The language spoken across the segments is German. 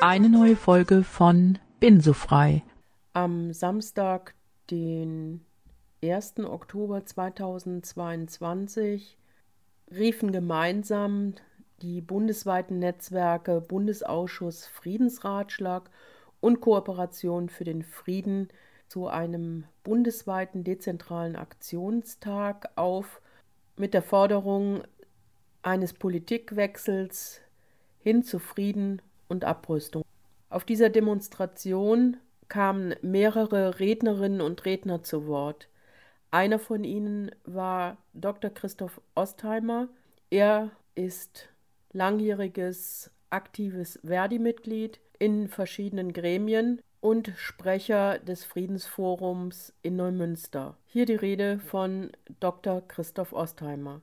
eine neue Folge von Bin so frei. Am Samstag, den 1. Oktober 2022, riefen gemeinsam die bundesweiten Netzwerke Bundesausschuss Friedensratschlag und Kooperation für den Frieden zu einem bundesweiten dezentralen Aktionstag auf mit der Forderung eines Politikwechsels hin zu Frieden und Abrüstung. Auf dieser Demonstration kamen mehrere Rednerinnen und Redner zu Wort. Einer von ihnen war Dr. Christoph Ostheimer. Er ist langjähriges aktives Verdi-Mitglied in verschiedenen Gremien und Sprecher des Friedensforums in Neumünster. Hier die Rede von Dr. Christoph Ostheimer.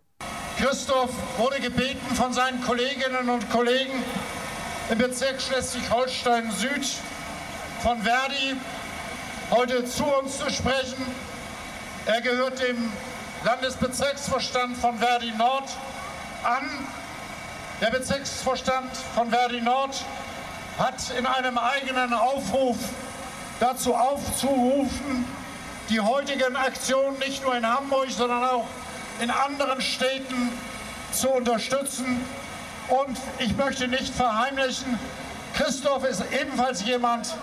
Christoph wurde gebeten von seinen Kolleginnen und Kollegen im Bezirk Schleswig-Holstein Süd von Verdi heute zu uns zu sprechen. Er gehört dem Landesbezirksvorstand von Verdi Nord an. Der Bezirksvorstand von Verdi Nord hat in einem eigenen Aufruf dazu aufzurufen, die heutigen Aktionen nicht nur in Hamburg, sondern auch in anderen Städten zu unterstützen. Und ich möchte nicht verheimlichen, Christoph ist ebenfalls jemand,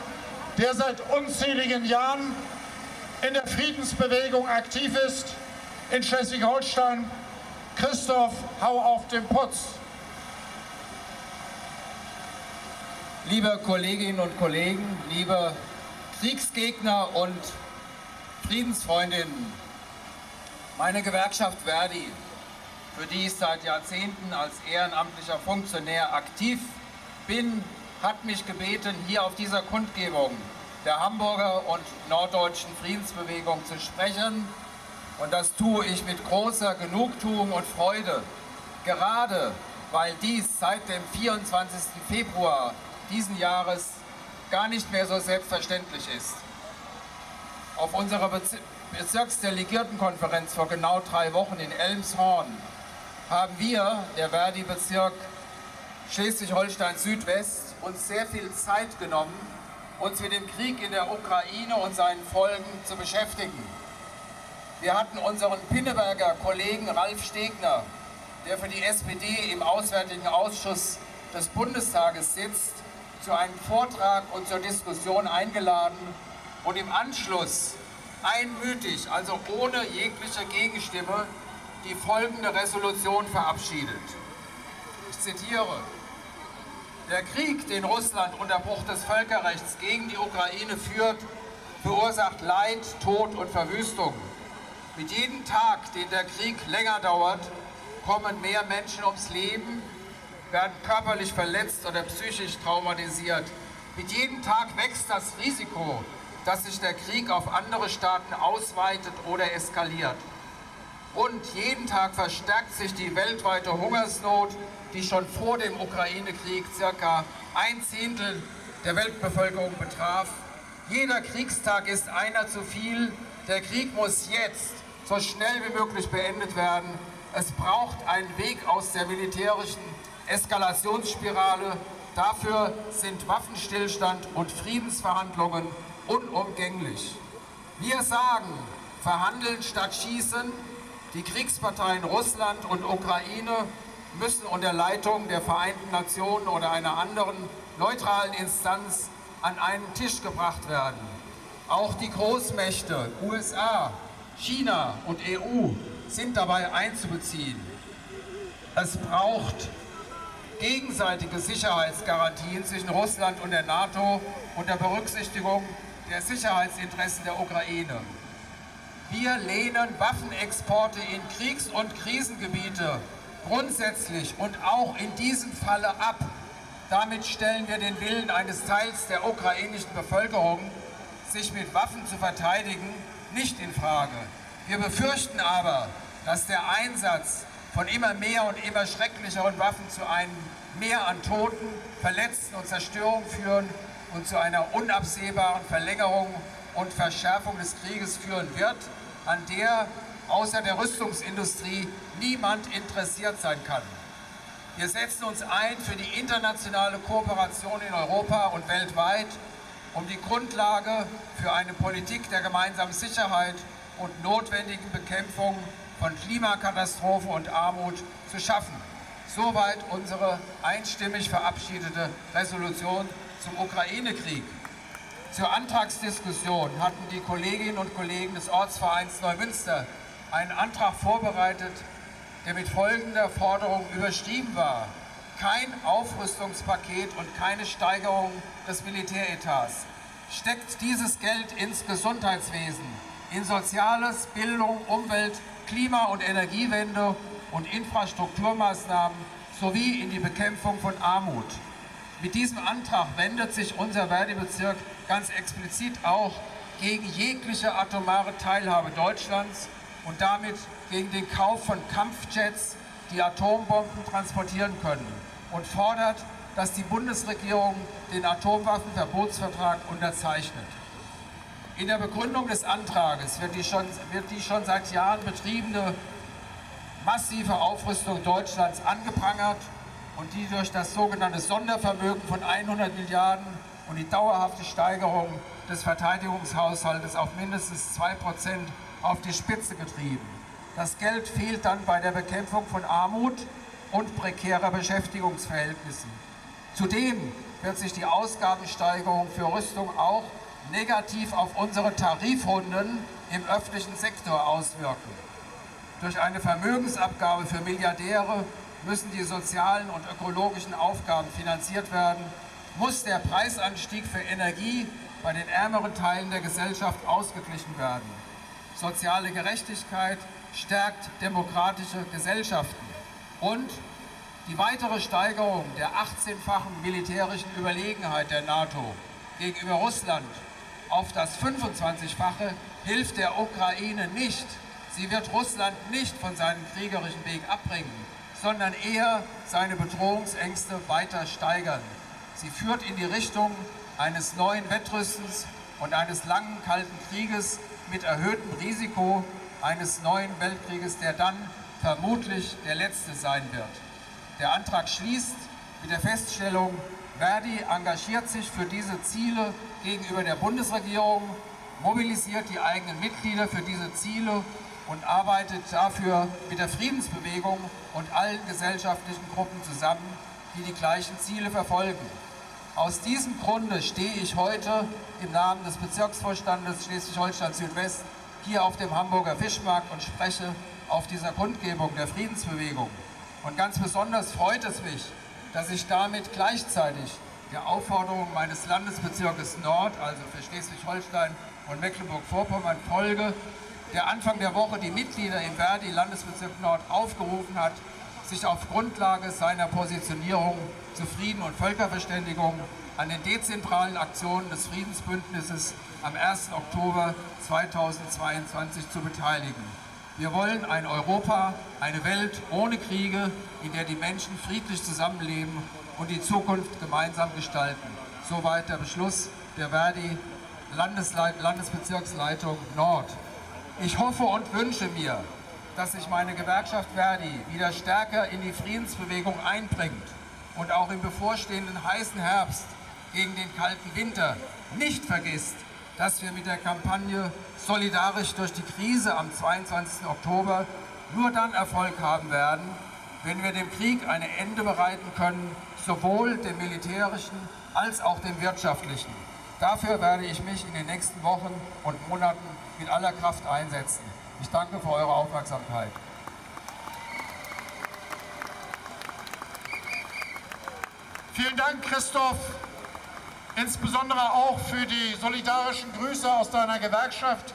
der seit unzähligen Jahren in der Friedensbewegung aktiv ist in Schleswig-Holstein. Christoph, hau auf den Putz! Liebe Kolleginnen und Kollegen, liebe Kriegsgegner und Friedensfreundinnen, meine Gewerkschaft Verdi, für die ich seit Jahrzehnten als ehrenamtlicher Funktionär aktiv bin, hat mich gebeten, hier auf dieser Kundgebung der Hamburger und norddeutschen Friedensbewegung zu sprechen. Und das tue ich mit großer Genugtuung und Freude, gerade weil dies seit dem 24. Februar diesen Jahres gar nicht mehr so selbstverständlich ist. Auf unserer Bezirksdelegiertenkonferenz vor genau drei Wochen in Elmshorn haben wir, der Verdi-Bezirk Schleswig-Holstein Südwest, uns sehr viel Zeit genommen, uns mit dem Krieg in der Ukraine und seinen Folgen zu beschäftigen. Wir hatten unseren Pinneberger Kollegen Ralf Stegner, der für die SPD im Auswärtigen Ausschuss des Bundestages sitzt, zu einem Vortrag und zur Diskussion eingeladen und im Anschluss einmütig, also ohne jegliche Gegenstimme, die folgende Resolution verabschiedet. Ich zitiere. Der Krieg, den Russland unter Bruch des Völkerrechts gegen die Ukraine führt, verursacht Leid, Tod und Verwüstung. Mit jedem Tag, den der Krieg länger dauert, kommen mehr Menschen ums Leben, werden körperlich verletzt oder psychisch traumatisiert. Mit jedem Tag wächst das Risiko, dass sich der Krieg auf andere Staaten ausweitet oder eskaliert. Und jeden Tag verstärkt sich die weltweite Hungersnot, die schon vor dem Ukraine-Krieg circa ein Zehntel der Weltbevölkerung betraf. Jeder Kriegstag ist einer zu viel. Der Krieg muss jetzt so schnell wie möglich beendet werden. Es braucht einen Weg aus der militärischen Eskalationsspirale. Dafür sind Waffenstillstand und Friedensverhandlungen unumgänglich. Wir sagen, verhandeln statt schießen. Die Kriegsparteien Russland und Ukraine müssen unter Leitung der Vereinten Nationen oder einer anderen neutralen Instanz an einen Tisch gebracht werden. Auch die Großmächte USA, China und EU sind dabei einzubeziehen. Es braucht gegenseitige Sicherheitsgarantien zwischen Russland und der NATO unter Berücksichtigung der Sicherheitsinteressen der Ukraine. Wir lehnen Waffenexporte in Kriegs- und Krisengebiete grundsätzlich und auch in diesem Falle ab. Damit stellen wir den Willen eines Teils der ukrainischen Bevölkerung, sich mit Waffen zu verteidigen, nicht in Frage. Wir befürchten aber, dass der Einsatz von immer mehr und immer schrecklicheren Waffen zu einem Mehr an Toten, Verletzten und Zerstörung führen und zu einer unabsehbaren Verlängerung und Verschärfung des Krieges führen wird, an der außer der Rüstungsindustrie niemand interessiert sein kann. Wir setzen uns ein für die internationale Kooperation in Europa und weltweit, um die Grundlage für eine Politik der gemeinsamen Sicherheit und notwendigen Bekämpfung von Klimakatastrophe und Armut zu schaffen. Soweit unsere einstimmig verabschiedete Resolution zum Ukraine-Krieg. Zur Antragsdiskussion hatten die Kolleginnen und Kollegen des Ortsvereins Neumünster einen Antrag vorbereitet, der mit folgender Forderung überschrieben war. Kein Aufrüstungspaket und keine Steigerung des Militäretats. Steckt dieses Geld ins Gesundheitswesen, in Soziales, Bildung, Umwelt, Klima- und Energiewende und Infrastrukturmaßnahmen sowie in die Bekämpfung von Armut. Mit diesem Antrag wendet sich unser Verdi-Bezirk ganz explizit auch gegen jegliche atomare Teilhabe Deutschlands und damit gegen den Kauf von Kampfjets, die Atombomben transportieren können und fordert, dass die Bundesregierung den Atomwaffenverbotsvertrag unterzeichnet. In der Begründung des Antrages wird die schon, wird die schon seit Jahren betriebene massive Aufrüstung Deutschlands angeprangert und die durch das sogenannte Sondervermögen von 100 Milliarden und die dauerhafte Steigerung des Verteidigungshaushaltes auf mindestens 2 Prozent auf die Spitze getrieben. Das Geld fehlt dann bei der Bekämpfung von Armut und prekärer Beschäftigungsverhältnissen. Zudem wird sich die Ausgabensteigerung für Rüstung auch negativ auf unsere Tarifrunden im öffentlichen Sektor auswirken. Durch eine Vermögensabgabe für Milliardäre müssen die sozialen und ökologischen Aufgaben finanziert werden, muss der Preisanstieg für Energie bei den ärmeren Teilen der Gesellschaft ausgeglichen werden. Soziale Gerechtigkeit stärkt demokratische Gesellschaften und die weitere Steigerung der 18-fachen militärischen Überlegenheit der NATO gegenüber Russland auf das 25-fache hilft der Ukraine nicht. Sie wird Russland nicht von seinem kriegerischen Weg abbringen, sondern eher seine Bedrohungsängste weiter steigern. Sie führt in die Richtung eines neuen Wettrüstens und eines langen Kalten Krieges mit erhöhtem Risiko eines neuen Weltkrieges, der dann vermutlich der letzte sein wird. Der Antrag schließt mit der Feststellung, Verdi engagiert sich für diese Ziele gegenüber der Bundesregierung, mobilisiert die eigenen Mitglieder für diese Ziele und arbeitet dafür mit der Friedensbewegung und allen gesellschaftlichen Gruppen zusammen, die die gleichen Ziele verfolgen. Aus diesem Grunde stehe ich heute im Namen des Bezirksvorstandes Schleswig-Holstein Südwest hier auf dem Hamburger Fischmarkt und spreche auf dieser Kundgebung der Friedensbewegung. Und ganz besonders freut es mich, dass ich damit gleichzeitig der Aufforderung meines Landesbezirkes Nord, also für Schleswig-Holstein und Mecklenburg-Vorpommern, folge, der Anfang der Woche die Mitglieder im Verdi Landesbezirk Nord aufgerufen hat, sich auf Grundlage seiner Positionierung zu Frieden und Völkerverständigung an den dezentralen Aktionen des Friedensbündnisses am 1. Oktober 2022 zu beteiligen. Wir wollen ein Europa, eine Welt ohne Kriege, in der die Menschen friedlich zusammenleben und die Zukunft gemeinsam gestalten. Soweit der Beschluss der Verdi Landesbezirksleitung Nord. Ich hoffe und wünsche mir, dass sich meine Gewerkschaft Verdi wieder stärker in die Friedensbewegung einbringt und auch im bevorstehenden heißen Herbst gegen den kalten Winter nicht vergisst, dass wir mit der Kampagne Solidarisch durch die Krise am 22. Oktober nur dann Erfolg haben werden, wenn wir dem Krieg ein Ende bereiten können, sowohl dem militärischen als auch dem wirtschaftlichen. Dafür werde ich mich in den nächsten Wochen und Monaten mit aller Kraft einsetzen. Ich danke für eure Aufmerksamkeit. Vielen Dank, Christoph. Insbesondere auch für die solidarischen Grüße aus deiner Gewerkschaft.